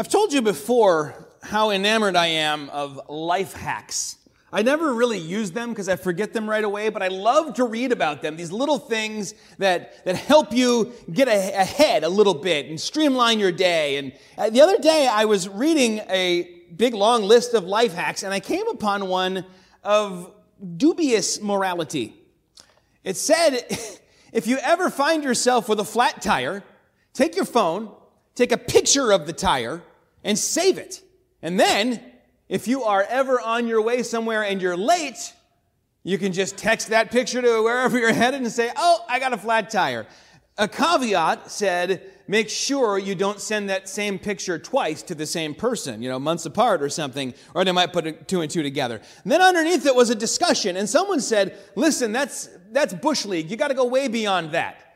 I've told you before how enamored I am of life hacks. I never really use them because I forget them right away, but I love to read about them. These little things that, that help you get a, ahead a little bit and streamline your day. And uh, the other day I was reading a big long list of life hacks and I came upon one of dubious morality. It said, if you ever find yourself with a flat tire, take your phone, take a picture of the tire, and save it. And then if you are ever on your way somewhere and you're late, you can just text that picture to wherever you're headed and say, Oh, I got a flat tire. A caveat said, make sure you don't send that same picture twice to the same person, you know, months apart or something, or they might put two and two together. And then underneath it was a discussion, and someone said, listen, that's, that's Bush League. You got to go way beyond that.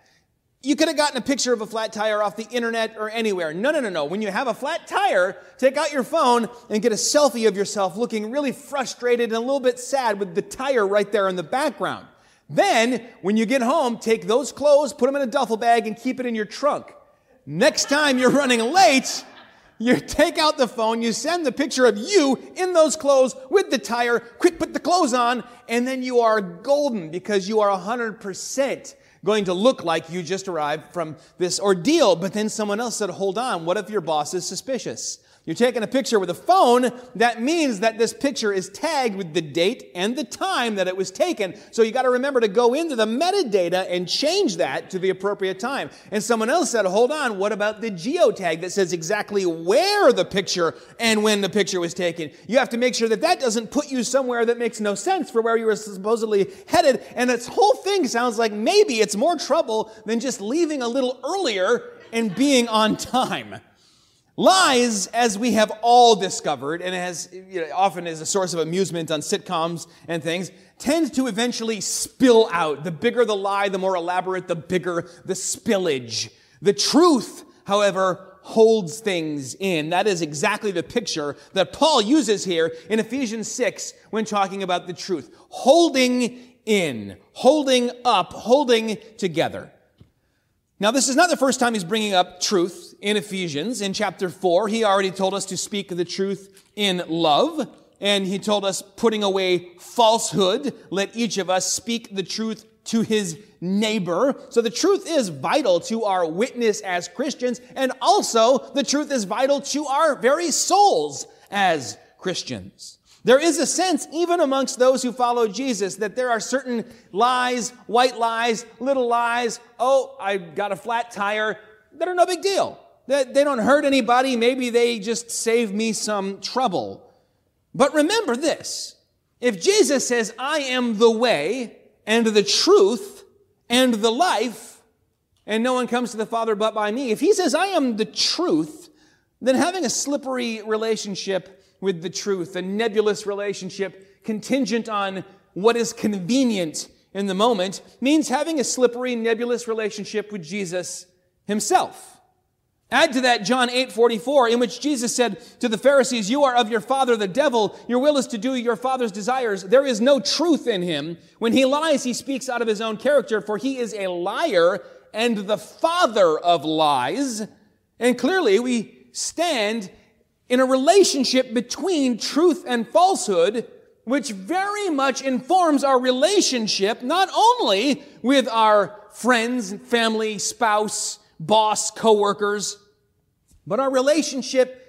You could have gotten a picture of a flat tire off the internet or anywhere. No, no, no, no. When you have a flat tire, take out your phone and get a selfie of yourself looking really frustrated and a little bit sad with the tire right there in the background. Then, when you get home, take those clothes, put them in a duffel bag, and keep it in your trunk. Next time you're running late, you take out the phone, you send the picture of you in those clothes with the tire, quick put the clothes on, and then you are golden because you are 100% going to look like you just arrived from this ordeal. But then someone else said, hold on, what if your boss is suspicious? You're taking a picture with a phone. That means that this picture is tagged with the date and the time that it was taken. So you got to remember to go into the metadata and change that to the appropriate time. And someone else said, hold on, what about the geotag that says exactly where the picture and when the picture was taken? You have to make sure that that doesn't put you somewhere that makes no sense for where you were supposedly headed. And this whole thing sounds like maybe it's more trouble than just leaving a little earlier and being on time. Lies, as we have all discovered, and as you know, often is a source of amusement on sitcoms and things, tends to eventually spill out. The bigger the lie, the more elaborate, the bigger the spillage. The truth, however, holds things in. That is exactly the picture that Paul uses here in Ephesians 6 when talking about the truth. Holding in, holding up, holding together. Now, this is not the first time he's bringing up truth in Ephesians. In chapter 4, he already told us to speak the truth in love. And he told us, putting away falsehood, let each of us speak the truth to his neighbor. So the truth is vital to our witness as Christians, and also the truth is vital to our very souls as Christians. There is a sense, even amongst those who follow Jesus, that there are certain lies, white lies, little lies. Oh, I got a flat tire that are no big deal. That they don't hurt anybody. Maybe they just save me some trouble. But remember this. If Jesus says, I am the way and the truth and the life, and no one comes to the Father but by me, if he says, I am the truth, then having a slippery relationship with the truth, a nebulous relationship contingent on what is convenient in the moment, means having a slippery, nebulous relationship with Jesus himself. Add to that John 8 44, in which Jesus said to the Pharisees, You are of your father the devil. Your will is to do your father's desires. There is no truth in him. When he lies, he speaks out of his own character, for he is a liar and the father of lies. And clearly, we stand in a relationship between truth and falsehood, which very much informs our relationship not only with our friends, family, spouse, boss, coworkers, but our relationship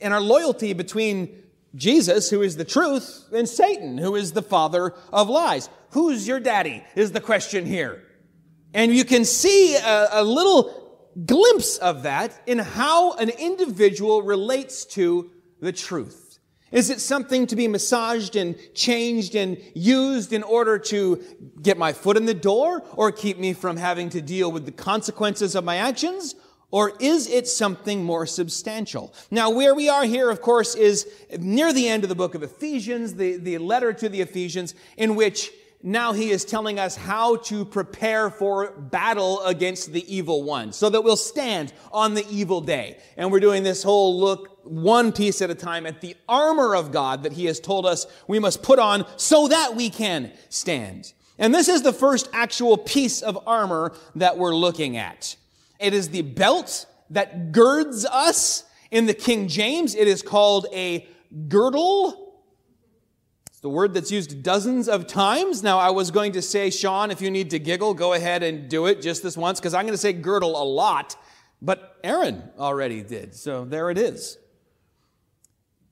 and our loyalty between Jesus, who is the truth, and Satan, who is the father of lies. Who's your daddy is the question here. And you can see a, a little glimpse of that in how an individual relates to the truth. Is it something to be massaged and changed and used in order to get my foot in the door or keep me from having to deal with the consequences of my actions? Or is it something more substantial? Now, where we are here, of course, is near the end of the book of Ephesians, the, the letter to the Ephesians, in which now he is telling us how to prepare for battle against the evil one so that we'll stand on the evil day. And we're doing this whole look one piece at a time at the armor of God that he has told us we must put on so that we can stand. And this is the first actual piece of armor that we're looking at. It is the belt that girds us In the King James, it is called a girdle. It's the word that's used dozens of times. Now, I was going to say, Sean, if you need to giggle, go ahead and do it just this once, because I'm going to say girdle a lot, but Aaron already did. So there it is.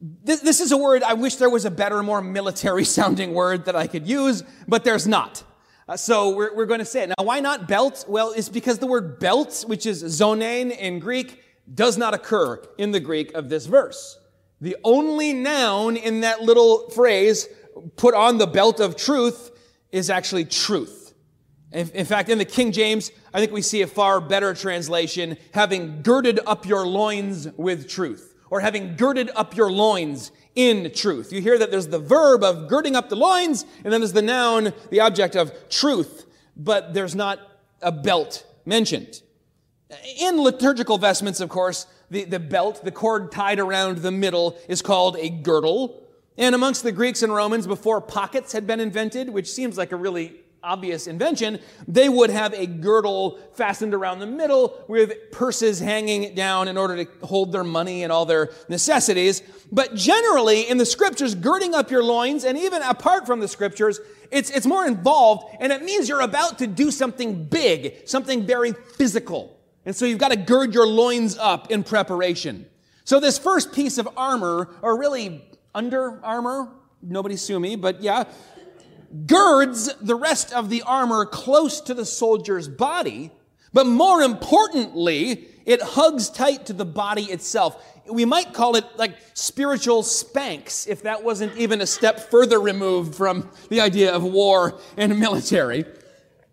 This, this is a word, I wish there was a better, more military sounding word that I could use, but there's not. Uh, so we're, we're going to say it. Now, why not belt? Well, it's because the word belt, which is zonein in Greek, does not occur in the Greek of this verse. The only noun in that little phrase, put on the belt of truth, is actually truth. In, in fact, in the King James, I think we see a far better translation, having girded up your loins with truth or having girded up your loins in truth. You hear that there's the verb of girding up the loins, and then there's the noun, the object of truth, but there's not a belt mentioned. In liturgical vestments, of course, the, the belt, the cord tied around the middle, is called a girdle. And amongst the Greeks and Romans, before pockets had been invented, which seems like a really obvious invention, they would have a girdle fastened around the middle with purses hanging down in order to hold their money and all their necessities. But generally, in the scriptures, girding up your loins, and even apart from the scriptures, it's, it's more involved, and it means you're about to do something big, something very physical. And so you've got to gird your loins up in preparation. So this first piece of armor, or really under armor, nobody sue me, but yeah, girds the rest of the armor close to the soldier's body, but more importantly, it hugs tight to the body itself. We might call it like spiritual Spanx, if that wasn't even a step further removed from the idea of war and military.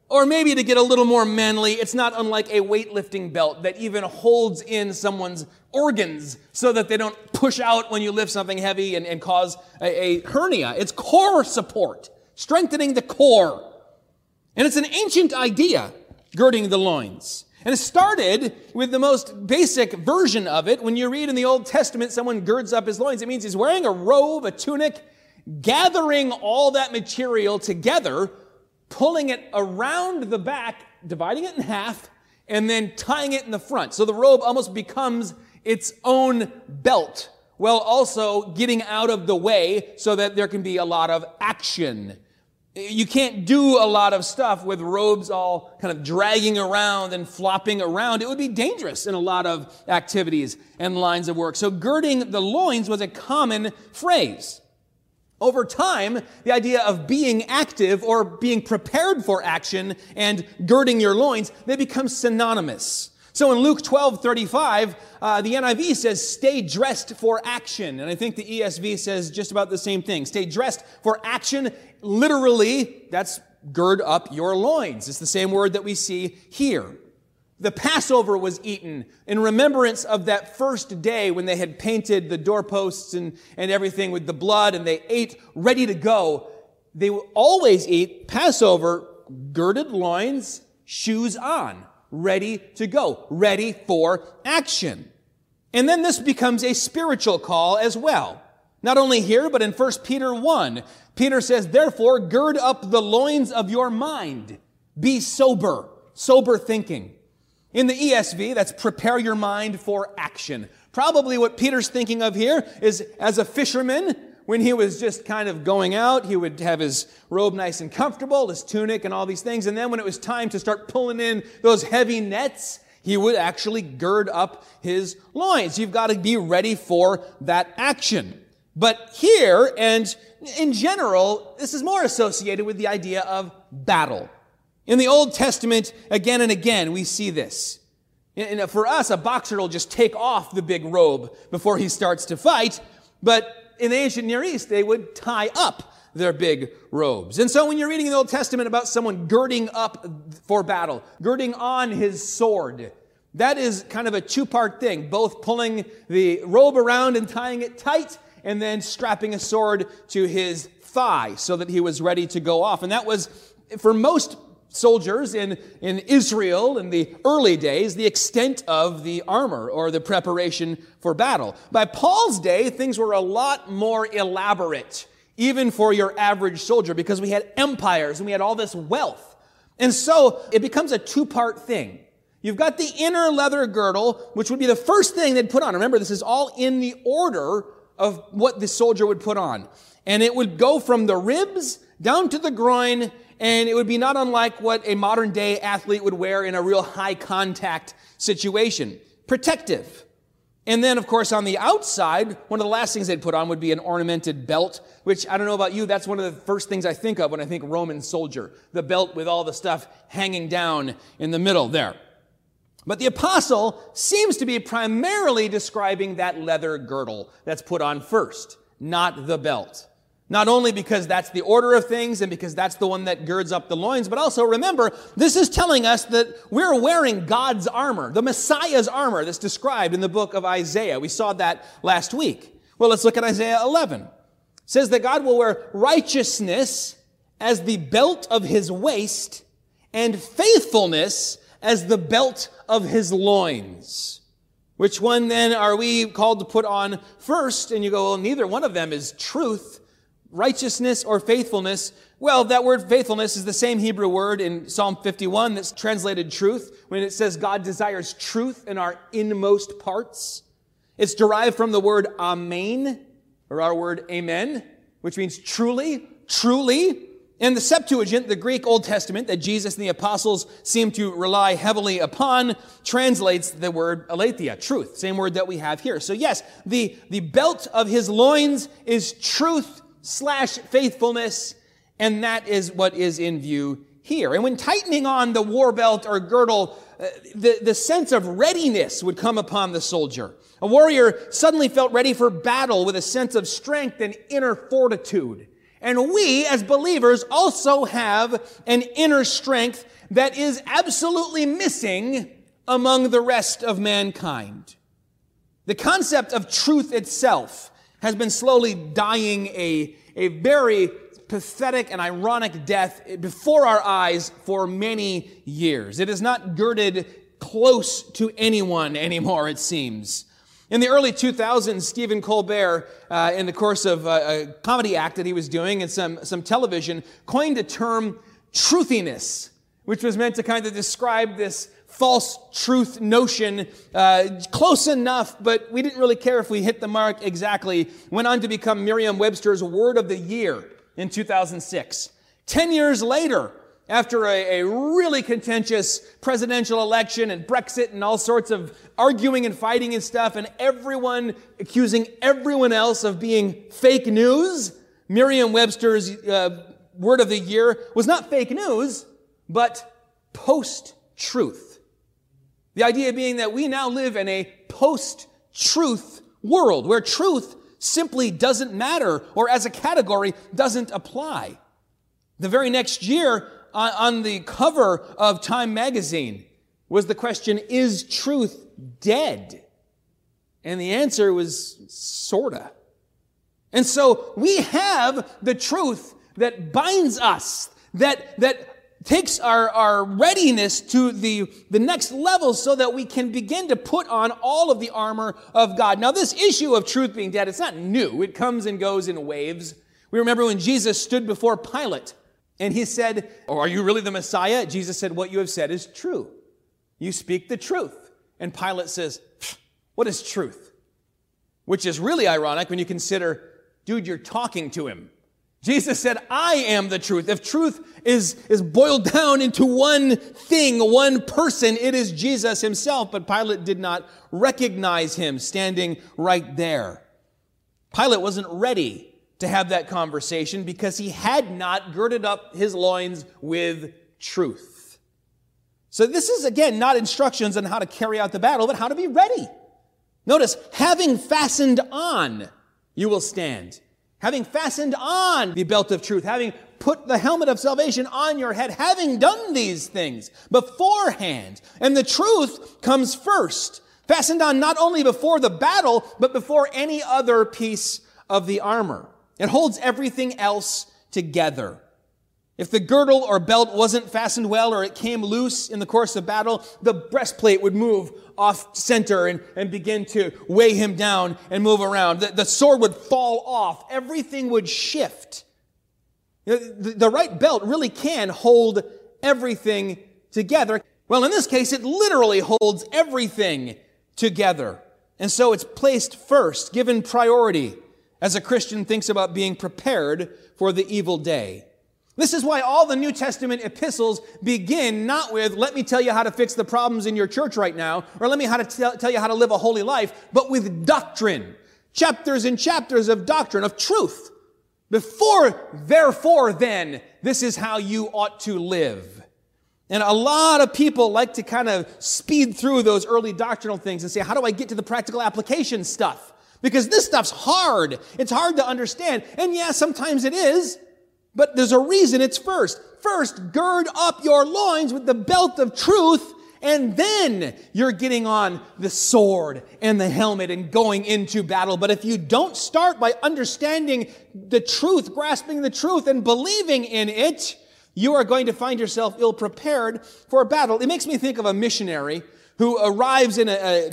Or maybe to get a little more manly, it's not unlike a weightlifting belt that even holds in someone's organs so that they don't push out when you lift something heavy and, and cause a, a hernia. It's core support strengthening the core. And it's an ancient idea, girding the loins. And it started with the most basic version of it. When you read in the Old Testament, someone girds up his loins, it means he's wearing a robe, a tunic, gathering all that material together, pulling it around the back, dividing it in half, and then tying it in the front. So the robe almost becomes its own belt, while also getting out of the way so that there can be a lot of action you can't do a lot of stuff with robes all kind of dragging around and flopping around. It would be dangerous in a lot of activities and lines of work. So girding the loins was a common phrase. Over time, the idea of being active or being prepared for action and girding your loins, they become synonymous. So in Luke 12, 35, uh, the NIV says, stay dressed for action. And I think the ESV says just about the same thing. Stay dressed for action. Literally, that's gird up your loins. It's the same word that we see here. The Passover was eaten in remembrance of that first day when they had painted the doorposts and, and everything with the blood and they ate ready to go. They always eat Passover girded loins, shoes on ready to go, ready for action. And then this becomes a spiritual call as well. Not only here, but in 1 Peter 1, Peter says, Therefore, gird up the loins of your mind. Be sober, sober thinking. In the ESV, that's prepare your mind for action. Probably what Peter's thinking of here is as a fisherman, when he was just kind of going out, he would have his robe nice and comfortable, his tunic and all these things. And then when it was time to start pulling in those heavy nets, he would actually gird up his loins. You've got to be ready for that action. But here, and in general, this is more associated with the idea of battle. In the Old Testament, again and again, we see this. And for us, a boxer will just take off the big robe before he starts to fight. But in the ancient Near East, they would tie up their big robes. And so when you're reading in the Old Testament about someone girding up for battle, girding on his sword, that is kind of a two part thing, both pulling the robe around and tying it tight, and then strapping a sword to his thigh so that he was ready to go off. And that was, for most soldiers in, in Israel in the early days the extent of the armor or the preparation for battle. By Paul's day, things were a lot more elaborate, even for your average soldier, because we had empires and we had all this wealth. And so it becomes a two part thing. You've got the inner leather girdle, which would be the first thing they'd put on. Remember, this is all in the order of what the soldier would put on. And it would go from the ribs down to the groin, and it would be not unlike what a modern day athlete would wear in a real high contact situation. Protective. And then, of course, on the outside, one of the last things they'd put on would be an ornamented belt, which I don't know about you, that's one of the first things I think of when I think Roman soldier. The belt with all the stuff hanging down in the middle there. But the apostle seems to be primarily describing that leather girdle that's put on first, not the belt. Not only because that's the order of things and because that's the one that girds up the loins, but also remember, this is telling us that we're wearing God's armor, the Messiah's armor that's described in the book of Isaiah. We saw that last week. Well, let's look at Isaiah 11. It says that God will wear righteousness as the belt of his waist and faithfulness as the belt of his loins. Which one then are we called to put on first? And you go, well, neither one of them is truth, righteousness or faithfulness. Well, that word faithfulness is the same Hebrew word in Psalm 51 that's translated truth when it says God desires truth in our inmost parts. It's derived from the word amen, or our word amen, which means truly, truly. In the Septuagint, the Greek Old Testament that Jesus and the apostles seem to rely heavily upon, translates the word aletheia, truth, same word that we have here. So yes, the, the belt of his loins is truth slash faithfulness, and that is what is in view here. And when tightening on the war belt or girdle, uh, the, the sense of readiness would come upon the soldier. A warrior suddenly felt ready for battle with a sense of strength and inner fortitude. And we, as believers, also have an inner strength that is absolutely missing among the rest of mankind. The concept of truth itself has been slowly dying a, a very pathetic and ironic death before our eyes for many years. It is not girded close to anyone anymore, it seems. In the early 2000s, Stephen Colbert, uh, in the course of a, a, comedy act that he was doing and some, some television, coined a term truthiness, which was meant to kind of describe this false truth notion uh, close enough, but we didn't really care if we hit the mark exactly. Went on to become Merriam Webster's Word of the Year in 2006. Ten years later, after a, a, really contentious presidential election and Brexit and all sorts of arguing and fighting and stuff, and everyone accusing everyone else of being fake news, Merriam Webster's uh, word of the year was not fake news, but post truth. The idea being that we now live in a post truth world where truth simply doesn't matter or as a category doesn't apply. The very next year, on, the cover of Time magazine was the question, is truth dead? And the answer was sorta. And so we have the truth that binds us, that, that takes our, our readiness to the, the next level so that we can begin to put on all of the armor of God. Now, this issue of truth being dead, it's not new. It comes and goes in waves. We remember when Jesus stood before Pilate and he said, Oh, are you really the Messiah? Jesus said, What you have said is true. You speak the truth. And Pilate says, What is truth? Which is really ironic when you consider, dude, you're talking to him. Jesus said, I am the truth. If truth is, is boiled down into one thing, one person, it is Jesus himself. But Pilate did not recognize him standing right there. Pilate wasn't ready to have that conversation because he had not girded up his loins with truth. So this is again not instructions on how to carry out the battle, but how to be ready. Notice, having fastened on, you will stand. Having fastened on the belt of truth, having put the helmet of salvation on your head, having done these things beforehand. And the truth comes first, fastened on not only before the battle, but before any other piece of the armor. It holds everything else together. If the girdle or belt wasn't fastened well or it came loose in the course of battle, the breastplate would move off center and, and begin to weigh him down and move around. The, the sword would fall off. Everything would shift. You know, the, the right belt really can hold everything together. Well, in this case, it literally holds everything together. And so it's placed first, given priority as a Christian thinks about being prepared for the evil day. This is why all the New Testament epistles begin not with, let me tell you how to fix the problems in your church right now, or let me how to tell, tell you how to live a holy life, but with doctrine. Chapters and chapters of doctrine, of truth. Before, therefore, then, this is how you ought to live. And a lot of people like to kind of speed through those early doctrinal things and say, how do I get to the practical application stuff? Because this stuff's hard. It's hard to understand. And yeah, sometimes it is. But there's a reason it's first. First, gird up your loins with the belt of truth, and then you're getting on the sword and the helmet and going into battle. But if you don't start by understanding the truth, grasping the truth, and believing in it, you are going to find yourself ill prepared for a battle. It makes me think of a missionary who arrives in a, a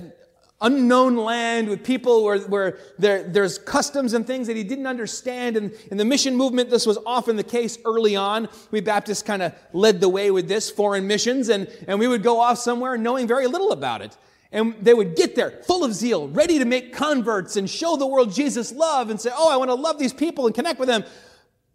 unknown land with people where, where there, there's customs and things that he didn't understand. And in the mission movement, this was often the case early on. We Baptists kind of led the way with this, foreign missions, and, and we would go off somewhere knowing very little about it. And they would get there full of zeal, ready to make converts and show the world Jesus' love and say, Oh, I want to love these people and connect with them.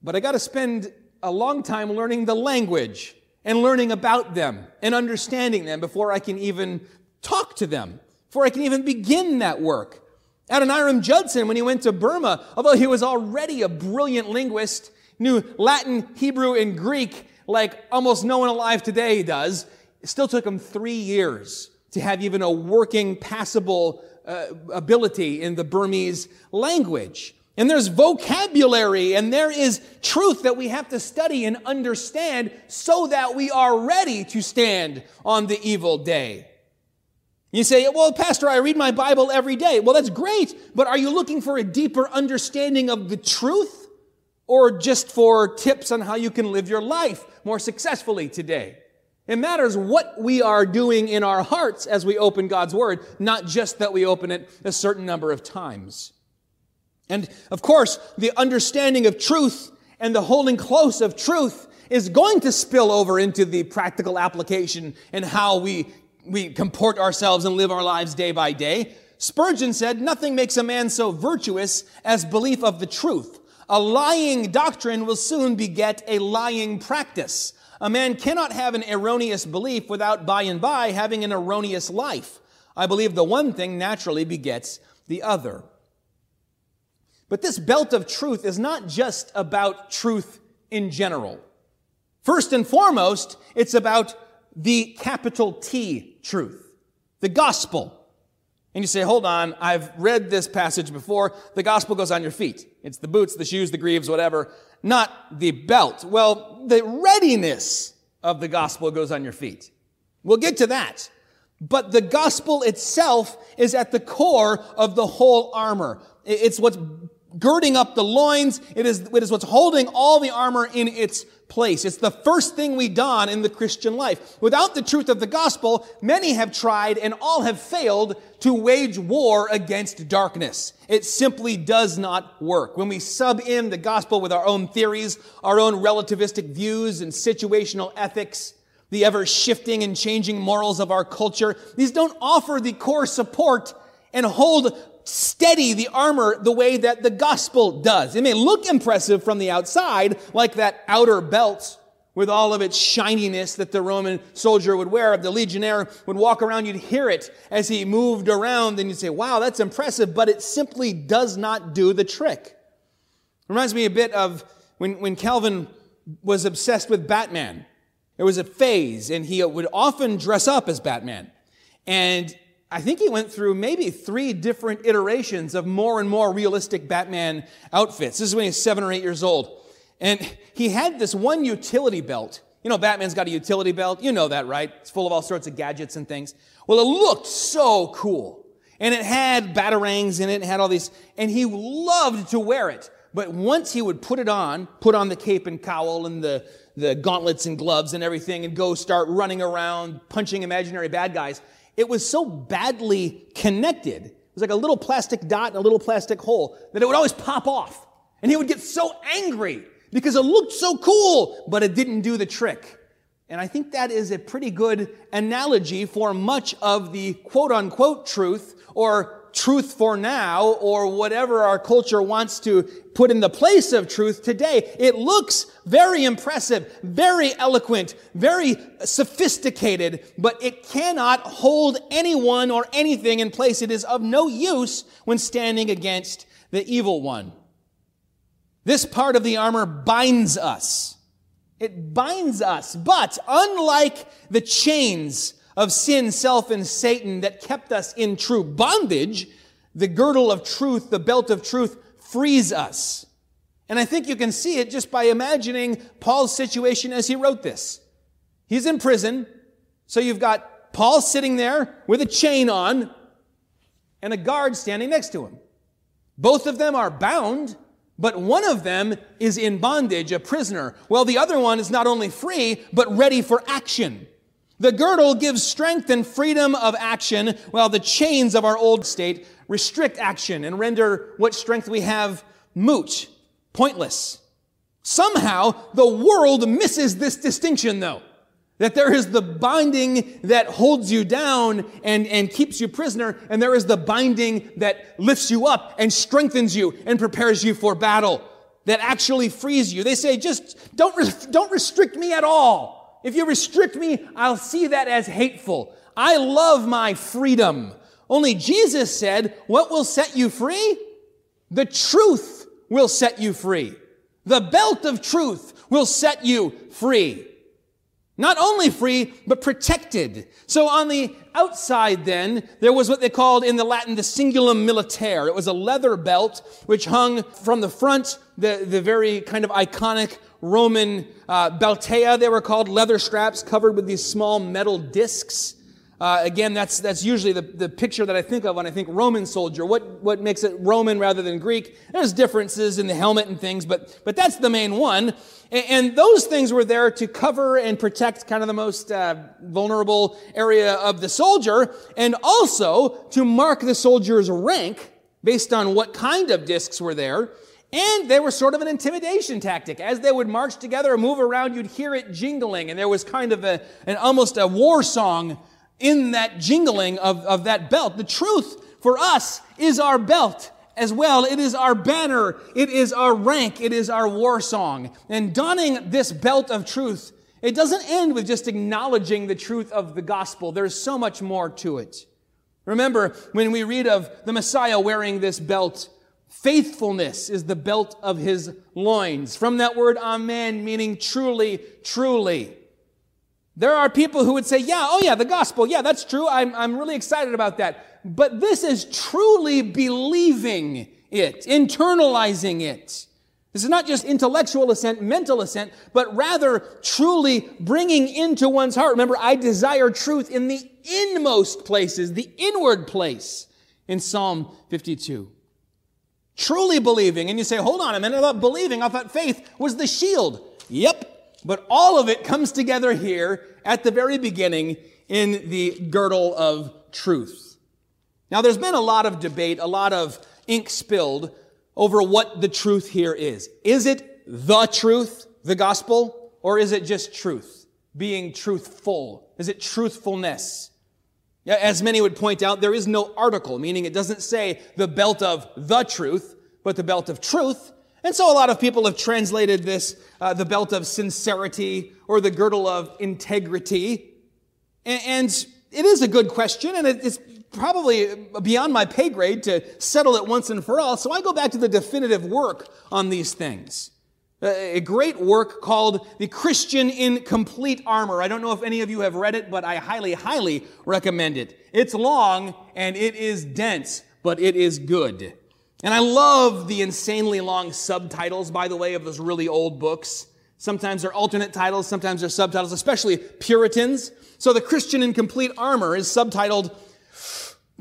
But I got to spend a long time learning the language and learning about them and understanding them before I can even talk to them before I can even begin that work. Adoniram Judson, when he went to Burma, although he was already a brilliant linguist, knew Latin, Hebrew, and Greek like almost no one alive today does, it still took him three years to have even a working, passable uh, ability in the Burmese language. And there's vocabulary and there is truth that we have to study and understand so that we are ready to stand on the evil day. You say, well, Pastor, I read my Bible every day. Well, that's great, but are you looking for a deeper understanding of the truth or just for tips on how you can live your life more successfully today? It matters what we are doing in our hearts as we open God's Word, not just that we open it a certain number of times. And of course, the understanding of truth and the holding close of truth is going to spill over into the practical application and how we we comport ourselves and live our lives day by day. Spurgeon said, Nothing makes a man so virtuous as belief of the truth. A lying doctrine will soon beget a lying practice. A man cannot have an erroneous belief without by and by having an erroneous life. I believe the one thing naturally begets the other. But this belt of truth is not just about truth in general. First and foremost, it's about the capital T truth, the gospel. And you say, hold on, I've read this passage before. The gospel goes on your feet. It's the boots, the shoes, the greaves, whatever, not the belt. Well, the readiness of the gospel goes on your feet. We'll get to that. But the gospel itself is at the core of the whole armor. It's what's girding up the loins. It is, it is what's holding all the armor in its place. It's the first thing we don in the Christian life. Without the truth of the gospel, many have tried and all have failed to wage war against darkness. It simply does not work. When we sub in the gospel with our own theories, our own relativistic views and situational ethics, the ever shifting and changing morals of our culture, these don't offer the core support and hold steady the armor the way that the gospel does. It may look impressive from the outside, like that outer belt with all of its shininess that the Roman soldier would wear. The legionnaire would walk around, you'd hear it as he moved around, and you'd say, wow, that's impressive, but it simply does not do the trick. Reminds me a bit of when, when Calvin was obsessed with Batman. There was a phase, and he would often dress up as Batman. And I think he went through maybe three different iterations of more and more realistic Batman outfits. This is when he was seven or eight years old. And he had this one utility belt. You know, Batman's got a utility belt. You know that, right? It's full of all sorts of gadgets and things. Well, it looked so cool. And it had batarangs in it, and had all these, and he loved to wear it. But once he would put it on, put on the cape and cowl and the, the gauntlets and gloves and everything, and go start running around, punching imaginary bad guys, it was so badly connected. It was like a little plastic dot and a little plastic hole that it would always pop off. And he would get so angry because it looked so cool, but it didn't do the trick. And I think that is a pretty good analogy for much of the quote unquote truth or truth for now or whatever our culture wants to put in the place of truth today. It looks very impressive, very eloquent, very sophisticated, but it cannot hold anyone or anything in place. It is of no use when standing against the evil one. This part of the armor binds us. It binds us, but unlike the chains of sin, self, and Satan that kept us in true bondage, the girdle of truth, the belt of truth, frees us. And I think you can see it just by imagining Paul's situation as he wrote this. He's in prison, so you've got Paul sitting there with a chain on and a guard standing next to him. Both of them are bound, but one of them is in bondage, a prisoner, while the other one is not only free, but ready for action. The girdle gives strength and freedom of action, while the chains of our old state restrict action and render what strength we have moot, pointless. Somehow, the world misses this distinction, though. That there is the binding that holds you down and, and keeps you prisoner, and there is the binding that lifts you up and strengthens you and prepares you for battle, that actually frees you. They say, just don't, don't restrict me at all. If you restrict me, I'll see that as hateful. I love my freedom. Only Jesus said, What will set you free? The truth will set you free. The belt of truth will set you free. Not only free, but protected. So on the outside then, there was what they called in the Latin the cingulum militare. It was a leather belt which hung from the front, the, the very kind of iconic Roman uh, beltea, they were called, leather straps covered with these small metal discs. Uh, again, that's, that's usually the, the picture that I think of when I think Roman soldier. What, what makes it Roman rather than Greek? There's differences in the helmet and things, but, but that's the main one. And, and those things were there to cover and protect kind of the most uh, vulnerable area of the soldier, and also to mark the soldier's rank based on what kind of discs were there. And they were sort of an intimidation tactic. As they would march together or move around, you'd hear it jingling. And there was kind of a, an almost a war song in that jingling of, of that belt. The truth for us is our belt as well. It is our banner. It is our rank. It is our war song. And donning this belt of truth, it doesn't end with just acknowledging the truth of the gospel. There's so much more to it. Remember when we read of the Messiah wearing this belt, Faithfulness is the belt of his loins. From that word amen, meaning truly, truly. There are people who would say, yeah, oh yeah, the gospel, yeah, that's true. I'm, I'm really excited about that. But this is truly believing it, internalizing it. This is not just intellectual assent, mental assent, but rather truly bringing into one's heart. Remember, I desire truth in the inmost places, the inward place in Psalm 52 truly believing, and you say, hold on a minute, I thought believing, I thought faith was the shield. Yep, but all of it comes together here at the very beginning in the girdle of truth. Now, there's been a lot of debate, a lot of ink spilled over what the truth here is. Is it the truth, the gospel, or is it just truth? Being truthful? Is it truthfulness? As many would point out, there is no article, meaning it doesn't say the belt of the truth, but the belt of truth. And so a lot of people have translated this, uh, the belt of sincerity or the girdle of integrity. And, and it is a good question, and it's probably beyond my pay grade to settle it once and for all. So I go back to the definitive work on these things a great work called The Christian in Complete Armor. I don't know if any of you have read it, but I highly, highly recommend it. It's long and it is dense, but it is good. And I love the insanely long subtitles, by the way, of those really old books. Sometimes they're alternate titles, sometimes they're subtitles, especially Puritans. So The Christian in Complete Armor is subtitled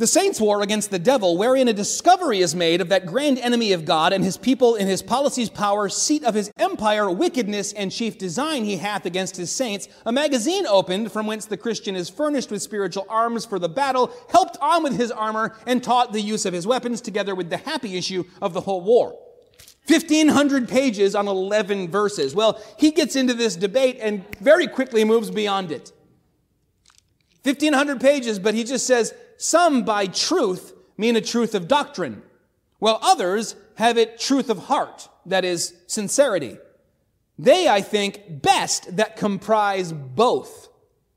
the saints' war against the devil, wherein a discovery is made of that grand enemy of God and his people in his policies, power, seat of his empire, wickedness, and chief design he hath against his saints, a magazine opened from whence the Christian is furnished with spiritual arms for the battle, helped on with his armor, and taught the use of his weapons together with the happy issue of the whole war. 1,500 pages on 11 verses. Well, he gets into this debate and very quickly moves beyond it. 1,500 pages, but he just says, some by truth mean a truth of doctrine, while others have it truth of heart, that is, sincerity. They, I think, best that comprise both.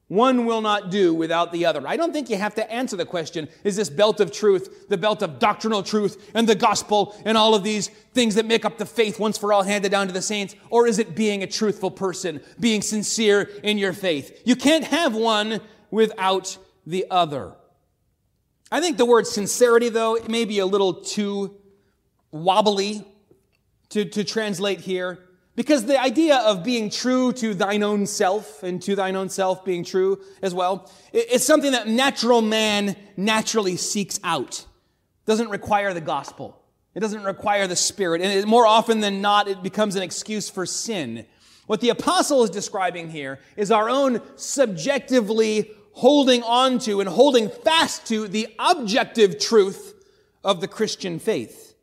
One will not do without the other. I don't think you have to answer the question, is this belt of truth, the belt of doctrinal truth and the gospel and all of these things that make up the faith once for all handed down to the saints? Or is it being a truthful person, being sincere in your faith? You can't have one without the other. I think the word sincerity, though, it may be a little too wobbly to, to translate here. Because the idea of being true to thine own self and to thine own self being true as well, it's something that natural man naturally seeks out. It doesn't require the gospel. It doesn't require the spirit. And more often than not, it becomes an excuse for sin. What the apostle is describing here is our own subjectively holding on to and holding fast to the objective truth of the Christian faith.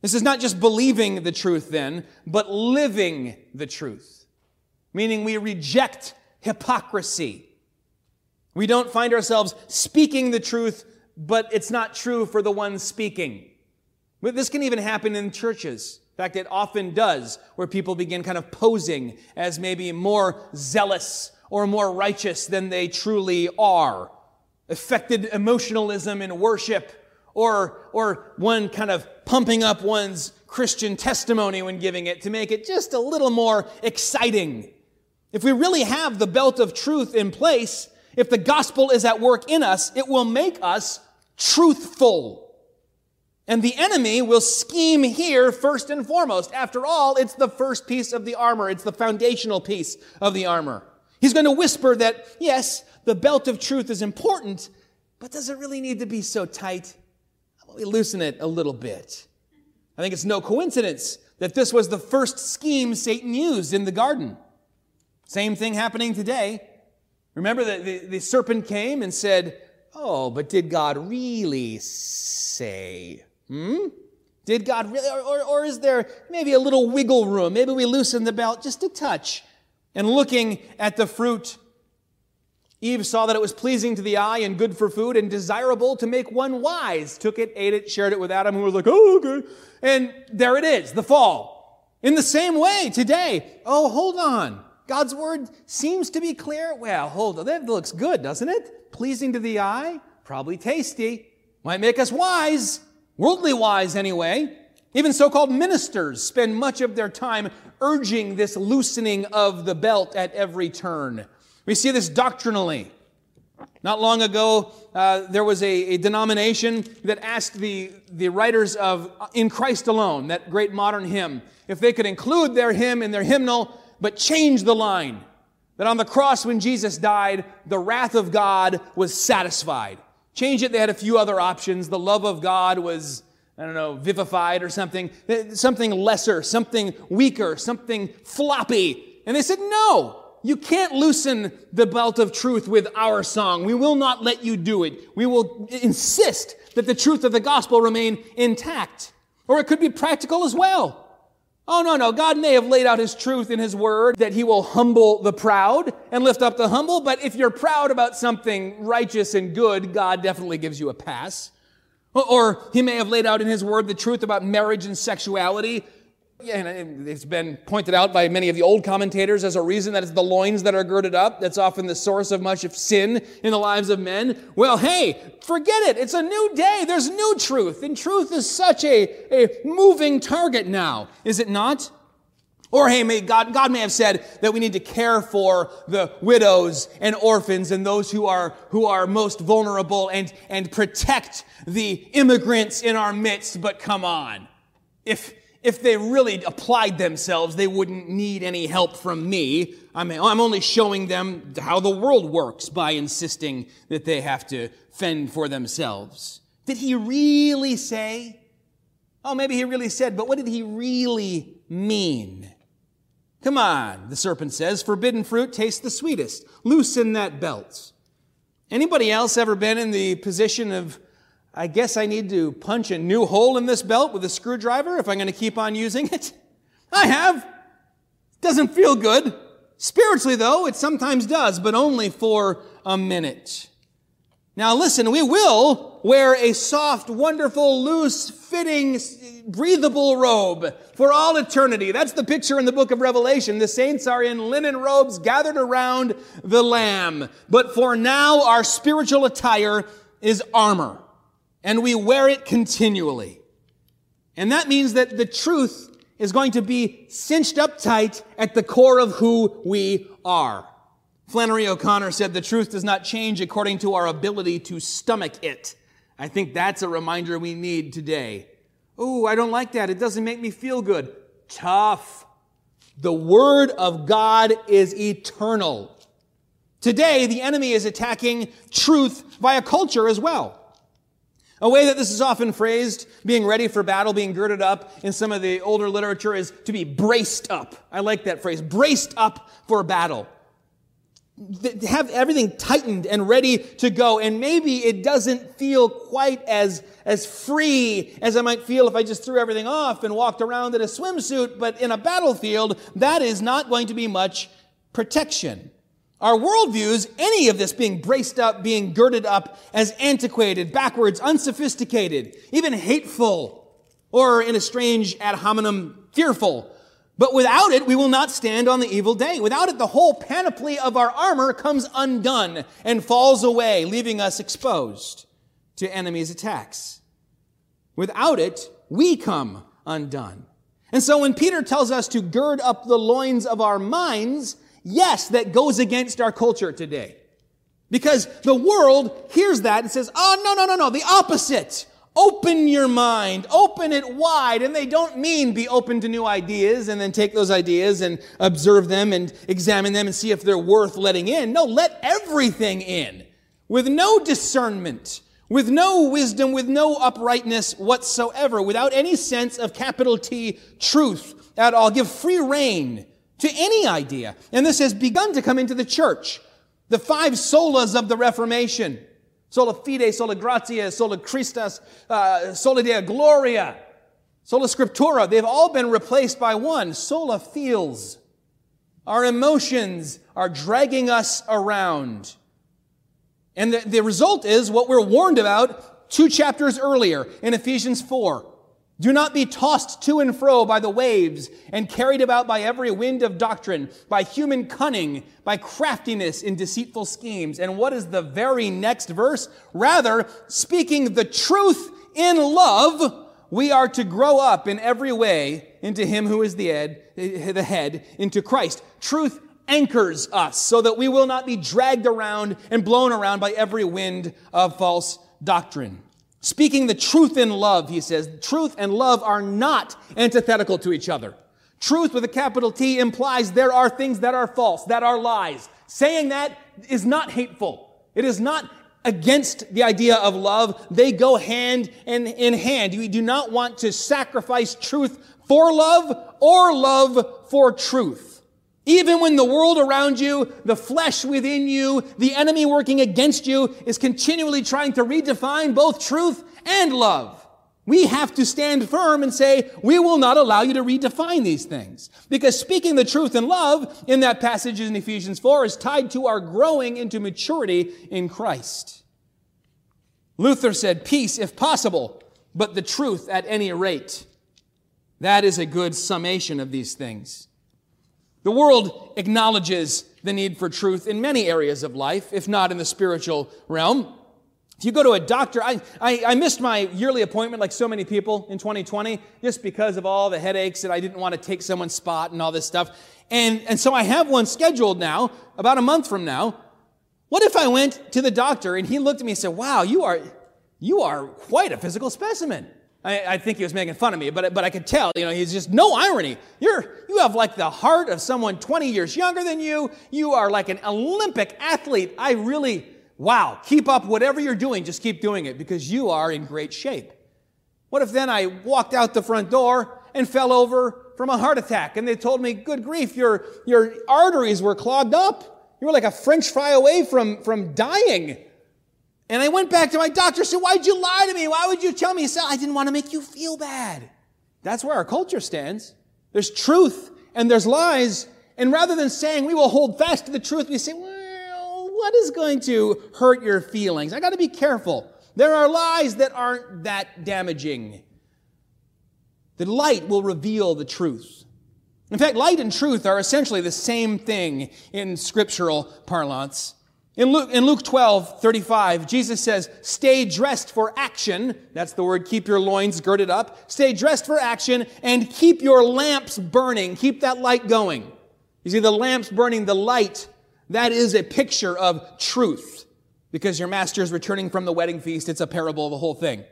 This is not just believing the truth then, but living the truth. Meaning we reject hypocrisy. We don't find ourselves speaking the truth, but it's not true for the one speaking. This can even happen in churches. In fact, it often does, where people begin kind of posing as maybe more zealous or more righteous than they truly are. Affected emotionalism in worship or, or one kind of pumping up one's Christian testimony when giving it to make it just a little more exciting. If we really have the belt of truth in place, if the gospel is at work in us, it will make us truthful. And the enemy will scheme here first and foremost. After all, it's the first piece of the armor. It's the foundational piece of the armor. He's going to whisper that, yes, the belt of truth is important, but does it really need to be so tight? How we loosen it a little bit. I think it's no coincidence that this was the first scheme Satan used in the garden. Same thing happening today. Remember that the, the serpent came and said, Oh, but did God really say? Hmm? Did God really, or, or, or, is there maybe a little wiggle room? Maybe we loosen the belt just a touch. And looking at the fruit Eve saw that it was pleasing to the eye and good for food and desirable to make one wise. Took it, ate it, shared it with Adam, who was like, oh, okay. And there it is, the fall. In the same way, today, oh, hold on. God's word seems to be clear. Well, hold on. That looks good, doesn't it? Pleasing to the eye, probably tasty. Might make us wise, worldly wise anyway. Even so called ministers spend much of their time urging this loosening of the belt at every turn. We see this doctrinally. Not long ago, uh, there was a, a, denomination that asked the, the writers of In Christ Alone, that great modern hymn, if they could include their hymn in their hymnal, but change the line. That on the cross when Jesus died, the wrath of God was satisfied. Change it, they had a few other options. The love of God was, I don't know, vivified or something, eh, something lesser, something weaker, something floppy. And they said, no, you can't loosen the belt of truth with our song. We will not let you do it. We will insist that the truth of the gospel remain intact. Or it could be practical as well. Oh, no, no. God may have laid out his truth in his word that he will humble the proud and lift up the humble. But if you're proud about something righteous and good, God definitely gives you a pass. Or he may have laid out in his word the truth about marriage and sexuality and it's been pointed out by many of the old commentators as a reason that it's the loins that are girded up. That's often the source of much of sin in the lives of men. Well, hey, forget it. It's a new day. There's new truth. And truth is such a, a moving target now, is it not? Or hey, may God, God may have said that we need to care for the widows and orphans and those who are, who are most vulnerable and, and protect the immigrants in our midst. But come on. If, if they really applied themselves, they wouldn't need any help from me. I mean, I'm only showing them how the world works by insisting that they have to fend for themselves. Did he really say? Oh, maybe he really said, but what did he really mean? Come on, the serpent says, forbidden fruit tastes the sweetest. Loosen that belt. Anybody else ever been in the position of I guess I need to punch a new hole in this belt with a screwdriver if I'm going to keep on using it. I have. Doesn't feel good. Spiritually, though, it sometimes does, but only for a minute. Now listen, we will wear a soft, wonderful, loose, fitting, breathable robe for all eternity. That's the picture in the book of Revelation. The saints are in linen robes gathered around the Lamb. But for now, our spiritual attire is armor, and we wear it continually. And that means that the truth is going to be cinched up tight at the core of who we are. Flannery O'Connor said the truth does not change according to our ability to stomach it. I think that's a reminder we need today. Oh, I don't like that. It doesn't make me feel good. Tough. The Word of God is eternal. Today, the enemy is attacking truth via culture as well. A way that this is often phrased, being ready for battle, being girded up in some of the older literature, is to be braced up. I like that phrase, braced up for battle have everything tightened and ready to go. And maybe it doesn't feel quite as, as free as I might feel if I just threw everything off and walked around in a swimsuit. But in a battlefield, that is not going to be much protection. Our world views any of this being braced up, being girded up as antiquated, backwards, unsophisticated, even hateful, or in a strange ad hominem, fearful. But without it, we will not stand on the evil day. Without it, the whole panoply of our armor comes undone and falls away, leaving us exposed to enemies' attacks. Without it, we come undone. And so when Peter tells us to gird up the loins of our minds, yes, that goes against our culture today. Because the world hears that and says, oh, no, no, no, no, the opposite. Open your mind, open it wide. And they don't mean be open to new ideas and then take those ideas and observe them and examine them and see if they're worth letting in. No, let everything in with no discernment, with no wisdom, with no uprightness whatsoever, without any sense of capital T truth at all. Give free rein to any idea. And this has begun to come into the church. The five solas of the Reformation sola fide, sola gratia, sola Christus, uh, sola Deo gloria, sola scriptura. They've all been replaced by one, sola feels. Our emotions are dragging us around. And the, the result is what we're warned about two chapters earlier in Ephesians 4. Do not be tossed to and fro by the waves and carried about by every wind of doctrine, by human cunning, by craftiness in deceitful schemes. And what is the very next verse? Rather, speaking the truth in love, we are to grow up in every way into him who is the head, the head, into Christ. Truth anchors us so that we will not be dragged around and blown around by every wind of false doctrine. Speaking the truth in love, he says, truth and love are not antithetical to each other. Truth with a capital T implies there are things that are false, that are lies. Saying that is not hateful. It is not against the idea of love. They go hand in, in hand. You do not want to sacrifice truth for love or love for truth. Even when the world around you, the flesh within you, the enemy working against you is continually trying to redefine both truth and love. We have to stand firm and say, we will not allow you to redefine these things. Because speaking the truth in love in that passage in Ephesians 4 is tied to our growing into maturity in Christ. Luther said, peace if possible, but the truth at any rate. That is a good summation of these things. The world acknowledges the need for truth in many areas of life, if not in the spiritual realm. If you go to a doctor, I, I, I, missed my yearly appointment like so many people in 2020 just because of all the headaches and I didn't want to take someone's spot and all this stuff. And, and so I have one scheduled now, about a month from now. What if I went to the doctor and he looked at me and said, wow, you are, you are quite a physical specimen. I, I, think he was making fun of me, but, but I could tell, you know, he's just no irony. You're, you have like the heart of someone 20 years younger than you. You are like an Olympic athlete. I really, wow, keep up whatever you're doing. Just keep doing it because you are in great shape. What if then I walked out the front door and fell over from a heart attack and they told me, good grief, your, your arteries were clogged up. You were like a French fry away from, from dying. And I went back to my doctor, said, Why'd you lie to me? Why would you tell me? He said, I didn't want to make you feel bad. That's where our culture stands. There's truth and there's lies. And rather than saying we will hold fast to the truth, we say, well, what is going to hurt your feelings? I got to be careful. There are lies that aren't that damaging. The light will reveal the truth. In fact, light and truth are essentially the same thing in scriptural parlance. In Luke, in Luke 12, 35, Jesus says, stay dressed for action. That's the word, keep your loins girded up. Stay dressed for action and keep your lamps burning. Keep that light going. You see, the lamps burning, the light, that is a picture of truth. Because your master is returning from the wedding feast. It's a parable of the whole thing.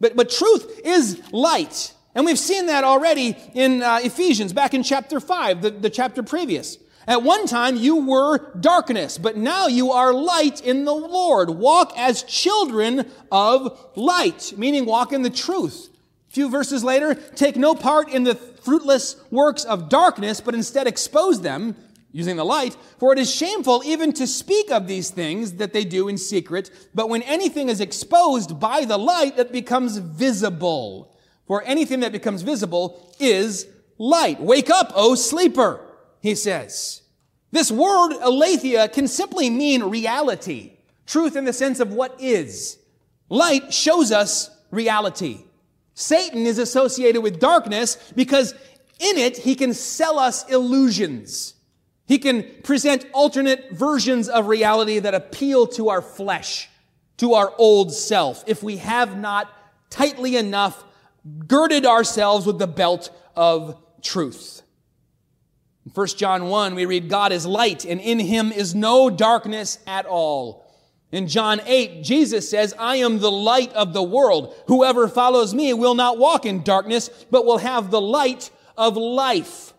But, but truth is light. And we've seen that already in uh, Ephesians, back in chapter 5, the, the chapter previous. At one time you were darkness, but now you are light in the Lord. Walk as children of light, meaning walk in the truth. A few verses later, take no part in the fruitless works of darkness, but instead expose them using the light. For it is shameful even to speak of these things that they do in secret, but when anything is exposed by the light, it becomes visible. For anything that becomes visible is light. Wake up, O sleeper he says. This word, aletheia, can simply mean reality, truth in the sense of what is. Light shows us reality. Satan is associated with darkness because in it he can sell us illusions. He can present alternate versions of reality that appeal to our flesh, to our old self, if we have not tightly enough girded ourselves with the belt of truth. In 1 John 1, we read, God is light, and in him is no darkness at all. In John 8, Jesus says, I am the light of the world. Whoever follows me will not walk in darkness, but will have the light of life.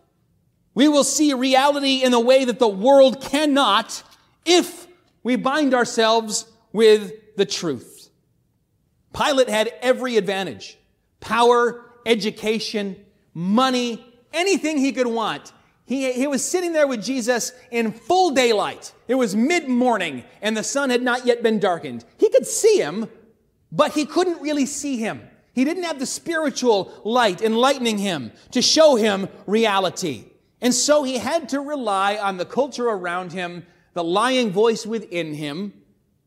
We will see reality in a way that the world cannot if we bind ourselves with the truth. Pilate had every advantage power, education, money, anything he could want. He, he was sitting there with Jesus in full daylight. It was mid morning and the sun had not yet been darkened. He could see him, but he couldn't really see him. He didn't have the spiritual light enlightening him to show him reality. And so he had to rely on the culture around him, the lying voice within him,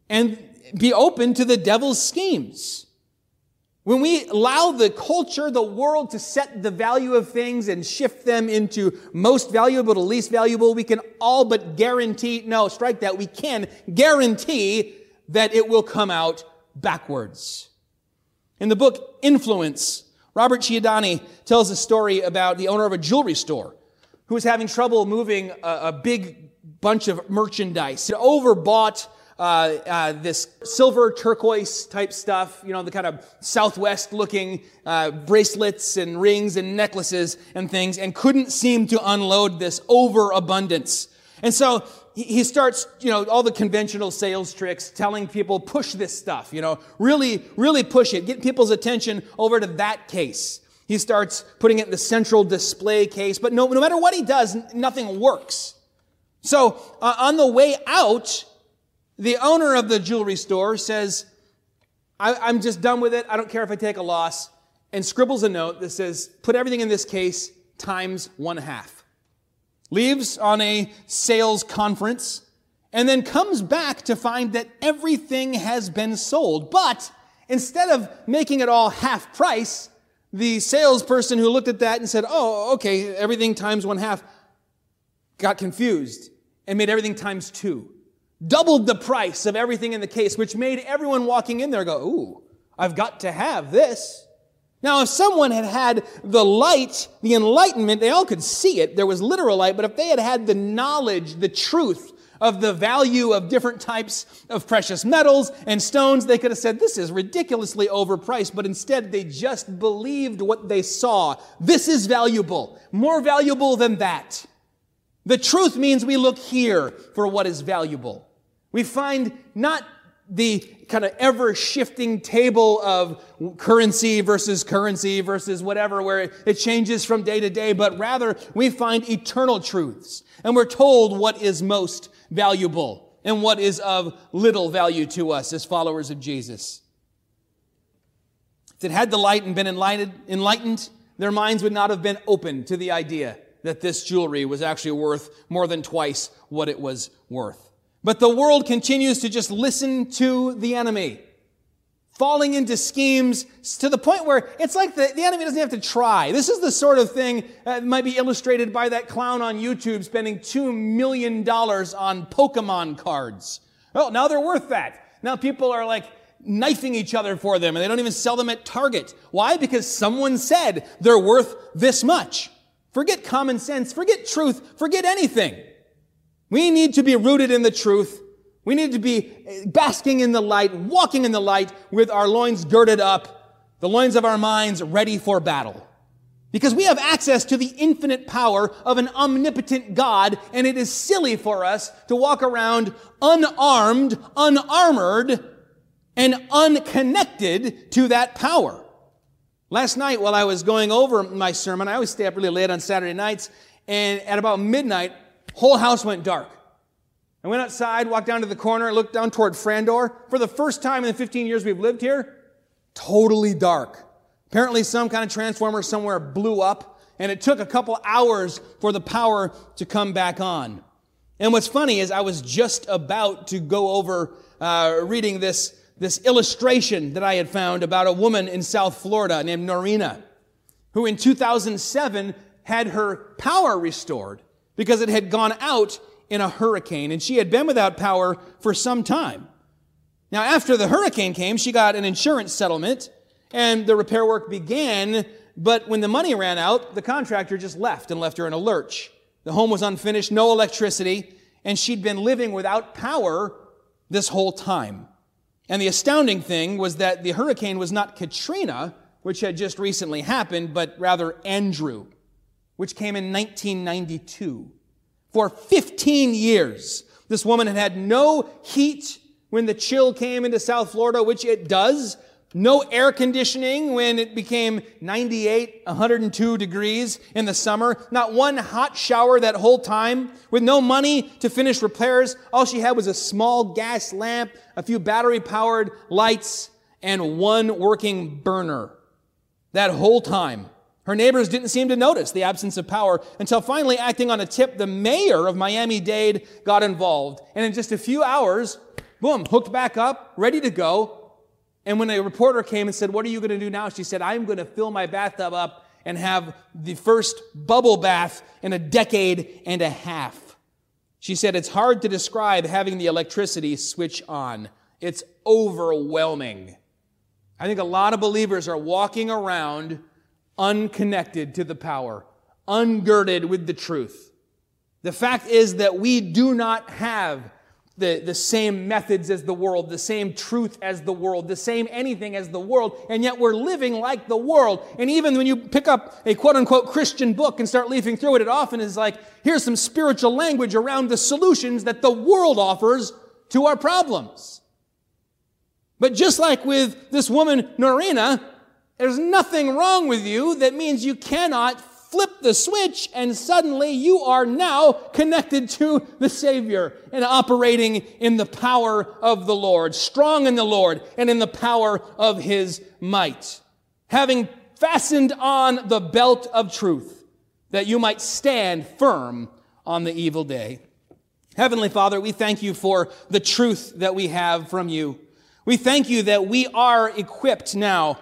and be open to the devil's schemes. When we allow the culture, the world to set the value of things and shift them into most valuable to least valuable, we can all but guarantee, no, strike that, we can guarantee that it will come out backwards. In the book Influence, Robert Cialdini tells a story about the owner of a jewelry store who was having trouble moving a, a big bunch of merchandise. He overbought uh, uh, this silver turquoise type stuff, you know, the kind of southwest looking uh, bracelets and rings and necklaces and things, and couldn't seem to unload this overabundance. And so he starts, you know, all the conventional sales tricks, telling people, push this stuff, you know, really, really push it, get people's attention over to that case. He starts putting it in the central display case, but no, no matter what he does, nothing works. So uh, on the way out, the owner of the jewelry store says, I, am just done with it. I don't care if I take a loss. And scribbles a note that says, put everything in this case times one half. Leaves on a sales conference and then comes back to find that everything has been sold. But instead of making it all half price, the salesperson who looked at that and said, oh, okay, everything times one half, got confused and made everything times two doubled the price of everything in the case, which made everyone walking in there go, ooh, I've got to have this. Now, if someone had had the light, the enlightenment, they all could see it. There was literal light, but if they had had the knowledge, the truth of the value of different types of precious metals and stones, they could have said, this is ridiculously overpriced, but instead they just believed what they saw. This is valuable, more valuable than that. The truth means we look here for what is valuable. We find not the kind of ever shifting table of currency versus currency versus whatever, where it changes from day to day, but rather we find eternal truths. And we're told what is most valuable. and what is of little value to us as followers of Jesus. If it had the light and been enlightened, enlightened, their minds would not have been open to the idea that this jewelry was actually worth more than twice what it was worth. But the world continues to just listen to the enemy falling into schemes to the point where it's like the, the enemy doesn't have to try. This is the sort of thing that might be illustrated by that clown on YouTube spending $2 million on Pokemon cards. Oh, now they're worth that. Now people are like knifing each other for them and they don't even sell them at Target. Why? Because someone said they're worth this much. Forget common sense, forget truth, forget anything. We need to be rooted in the truth we need to be eh, basking in the light, walking in the light with our loins girded up, the loins of our minds ready for battle. Because we have access to the infinite power of an omnipotent God, and it is silly for us to walk around unarmed, unarmored, and unconnected to that power. Last night, while I was going over my sermon, I always stay up really late on Saturday nights, and at about midnight, whole house went dark. I went outside, walked down to the corner, looked down toward Frandor. For the first time in the 15 years we've lived here, totally dark. Apparently some kind of transformer somewhere blew up, and it took a couple hours for the power to come back on. And what's funny is I was just about to go over uh, reading this, this illustration that I had found about a woman in South Florida named Norina, who in 2007 had her power restored because it had gone out in a hurricane, and she had been without power for some time. Now, after the hurricane came, she got an insurance settlement, and the repair work began, but when the money ran out, the contractor just left and left her in a lurch. The home was unfinished, no electricity, and she'd been living without power this whole time. And the astounding thing was that the hurricane was not Katrina, which had just recently happened, but rather Andrew, which came in 1992. For 15 years, this woman had had no heat when the chill came into South Florida, which it does. No air conditioning when it became 98, 102 degrees in the summer. Not one hot shower that whole time. With no money to finish repairs, all she had was a small gas lamp, a few battery powered lights, and one working burner. That whole time. Her neighbors didn't seem to notice the absence of power until finally, acting on a tip, the mayor of Miami Dade got involved. And in just a few hours, boom, hooked back up, ready to go. And when a reporter came and said, What are you going to do now? She said, I'm going to fill my bathtub up and have the first bubble bath in a decade and a half. She said, It's hard to describe having the electricity switch on. It's overwhelming. I think a lot of believers are walking around unconnected to the power, ungirded with the truth. The fact is that we do not have the, the same methods as the world, the same truth as the world, the same anything as the world, and yet we're living like the world. And even when you pick up a quote unquote Christian book and start leafing through it, it often is like, here's some spiritual language around the solutions that the world offers to our problems. But just like with this woman, Norina, there's nothing wrong with you that means you cannot flip the switch and suddenly you are now connected to the Savior and operating in the power of the Lord, strong in the Lord and in the power of His might. Having fastened on the belt of truth that you might stand firm on the evil day. Heavenly Father, we thank you for the truth that we have from you. We thank you that we are equipped now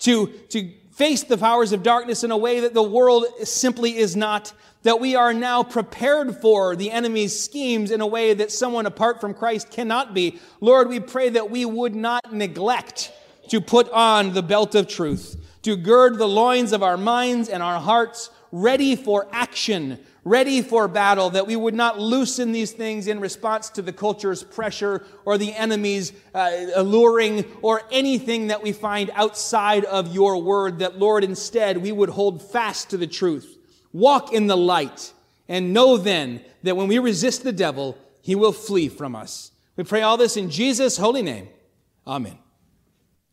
to, to face the powers of darkness in a way that the world simply is not, that we are now prepared for the enemy's schemes in a way that someone apart from Christ cannot be. Lord, we pray that we would not neglect to put on the belt of truth, to gird the loins of our minds and our hearts ready for action, ready for battle, that we would not loosen these things in response to the culture's pressure or the enemy's uh, alluring or anything that we find outside of your word, that Lord, instead, we would hold fast to the truth, walk in the light, and know then that when we resist the devil, he will flee from us. We pray all this in Jesus' holy name. Amen.